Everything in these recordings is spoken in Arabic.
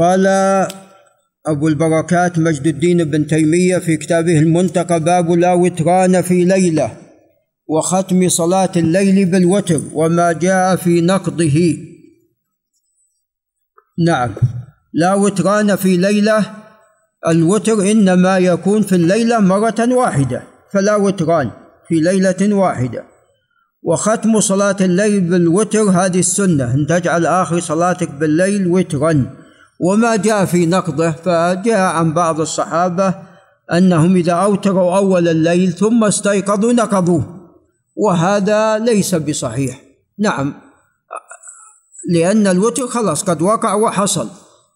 قال أبو البركات مجد الدين بن تيمية في كتابه المنتقى باب لا وتران في ليلة وختم صلاة الليل بالوتر وما جاء في نقضه. نعم. لا وتران في ليلة. الوتر إنما يكون في الليلة مرة واحدة. فلا وتران في ليلة واحدة. وختم صلاة الليل بالوتر هذه السنة. أن تجعل آخر صلاتك بالليل وترا. وما جاء في نقضه فجاء عن بعض الصحابة أنهم إذا أوتروا أول الليل ثم استيقظوا نقضوه. وهذا ليس بصحيح. نعم. لأن الوتر خلاص قد وقع وحصل.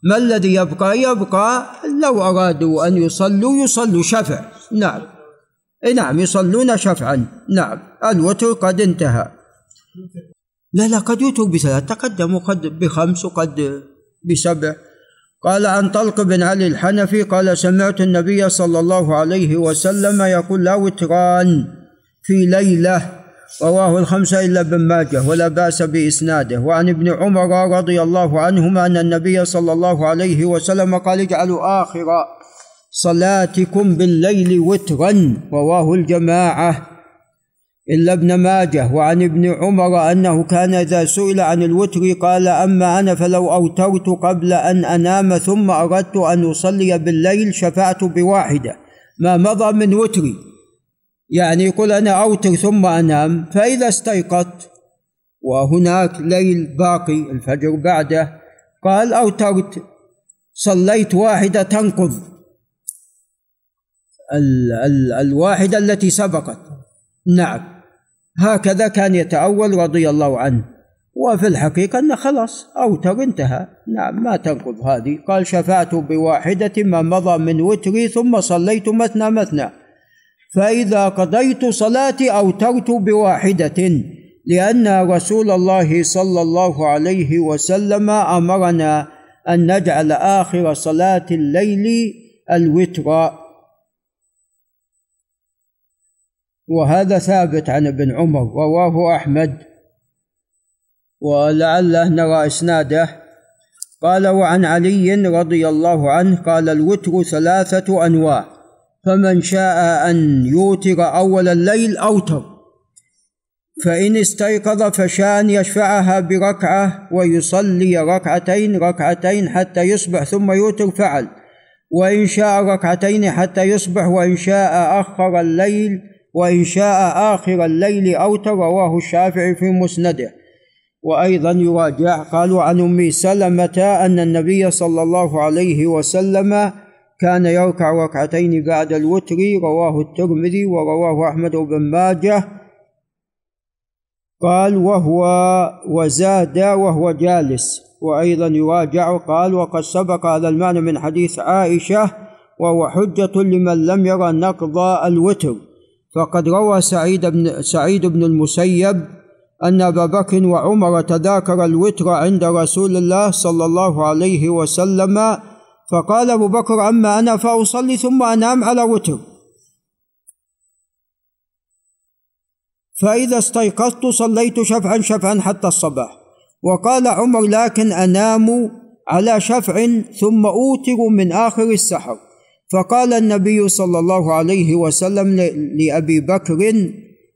ما الذي يبقى؟ يبقى لو أرادوا أن يصلوا يصلوا شفع. نعم. نعم يصلون شفعا. نعم. الوتر قد انتهى. لا لا قد يوتر بثلاث تقدموا قد بخمس وقد بسبع. قال عن طلق بن علي الحنفي قال سمعت النبي صلى الله عليه وسلم يقول لا وتران في ليلة رواه الخمسه إلا ابن ماجه ولا بأس بإسناده. وعن ابن عمر رضي الله عنهما أن النبي صلى الله عليه وسلم قال اجعلوا آخر صلاتكم بالليل وترا رواه الجماعة. إلا ابن ماجه وعن ابن عمر أنه كان إذا سئل عن الوتر قال أما أنا فلو أوترت قبل أن أنام ثم أردت أن أصلي بالليل شفعت بواحدة. ما مضى من وتري. يعني يقول أنا أوتر ثم أنام فإذا استيقظت وهناك ليل باقي الفجر بعده قال أوترت صليت واحدة تنقض. ال ال الواحدة التي سبقت. نعم. هكذا كان يتأول رضي الله عنه. وفي الحقيقة أنه خلاص أوتر انتهى. نعم ما تنقض هذه. قال شفعت بواحدة ما مضى من وتري ثم صليت مثنى مثنى. فإذا قضيت صلاتي أوترت بواحدة لأن رسول الله صلى الله عليه وسلم أمرنا أن نجعل آخر صلاة الليل الوتر. وهذا ثابت عن ابن عمر رواه أحمد. ولعله نرى إسناده. قال وعن علي رضي الله عنه قال الوتر ثلاثة أنواع فمن شاء أن يوتر أول الليل أوتر فإن استيقظ فشاء أن يشفعها بركعة ويصلي ركعتين ركعتين حتى يصبح ثم يوتر فعل. وإن شاء ركعتين حتى يصبح وإن شاء أخر الليل وإن شاء آخر الليل أوتر رواه الشافعي في مسنده. وأيضا يراجع قالوا عن أم سلمة أن النبي صلى الله عليه وسلم كان يركع ركعتين بعد الوتر رواه الترمذي ورواه أحمد بن ماجه. قال وهو وزاد وهو جالس. وأيضا يراجع قال وقد سبق هذا المعنى من حديث عائشة وهو حجة لمن لم يرى نقض الوتر. فقد روى سعيد بن سعيد بن المسيب أن أبا بكر وعمر تذاكر الوتر عند رسول الله صلى الله عليه وسلم فقال أبو بكر أما أنا فأصلي ثم أنام على وتر فإذا استيقظت صليت شفعا شفعا حتى الصباح. وقال عمر لكن أنام على شفع ثم أوتر من آخر السحر. فقال النبي صلى الله عليه وسلم لأبي بكر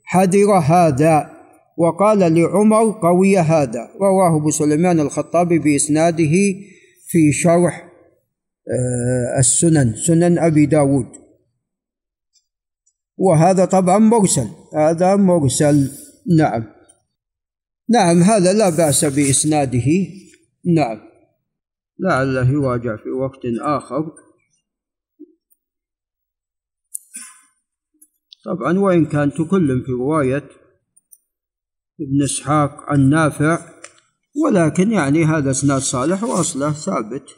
حذر هذا. وقال لعمر قوي هذا. رواه أبو سليمان الخطابي بإسناده في شرح آه، السنن سنن أبي داود. وهذا طبعا مرسل. هذا مرسل. نعم. نعم هذا لا بأس بإسناده. نعم. لعله يراجع في وقت آخر. طبعا وإن كان تكلم في رواية ابن إسحاق عن نافع ولكن يعني هذا إسناد صالح وأصله ثابت.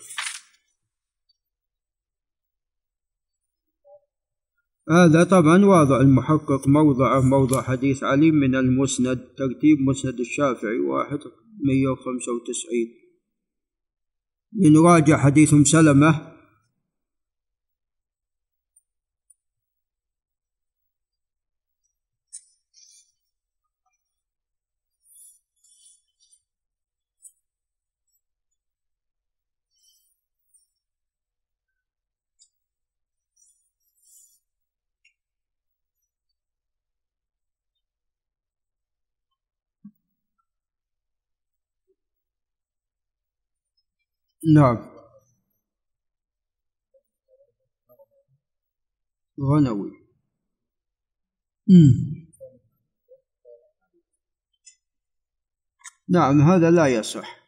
هذا طبعا واضع المحقق موضعه موضع حديث علي من المسند ترتيب مسند الشافعي واحد مية وخمسة وتسعين. لنراجع حديث ام سلمة نعم غنوي. نعم هذا لا يصح.